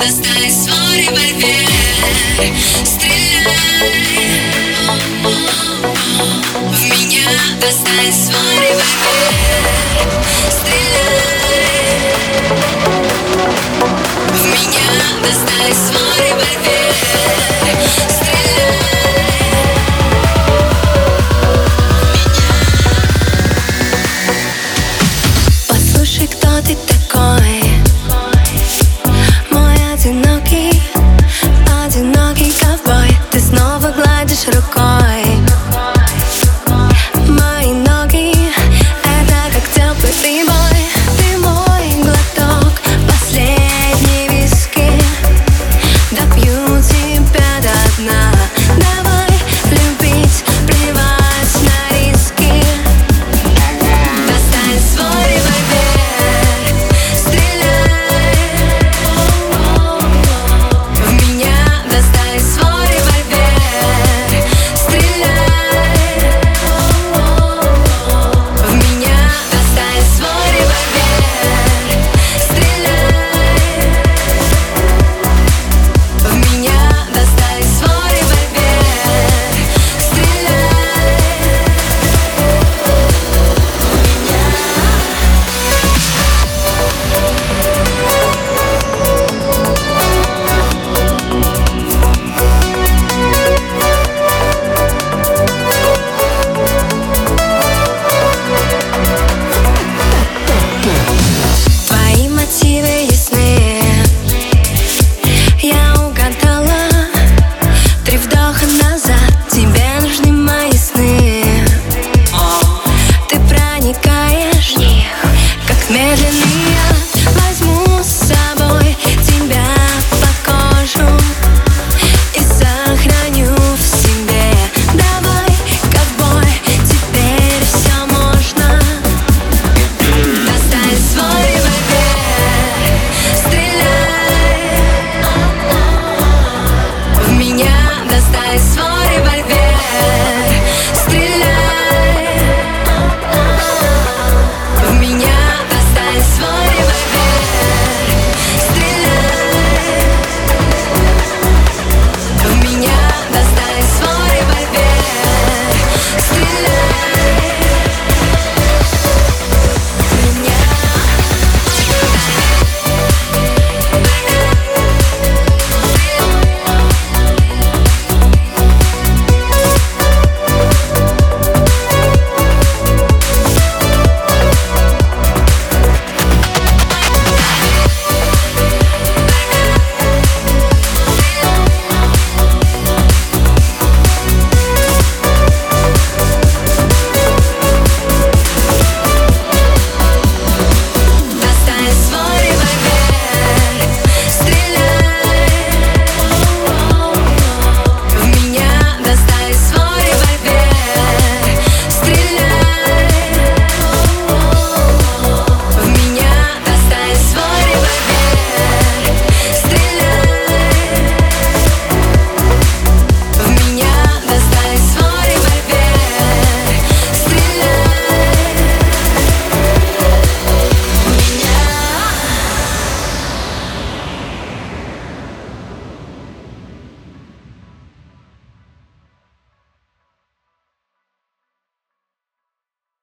достань свой револьвер. Стреляй. В меня Достань свой револьвер Стреляй.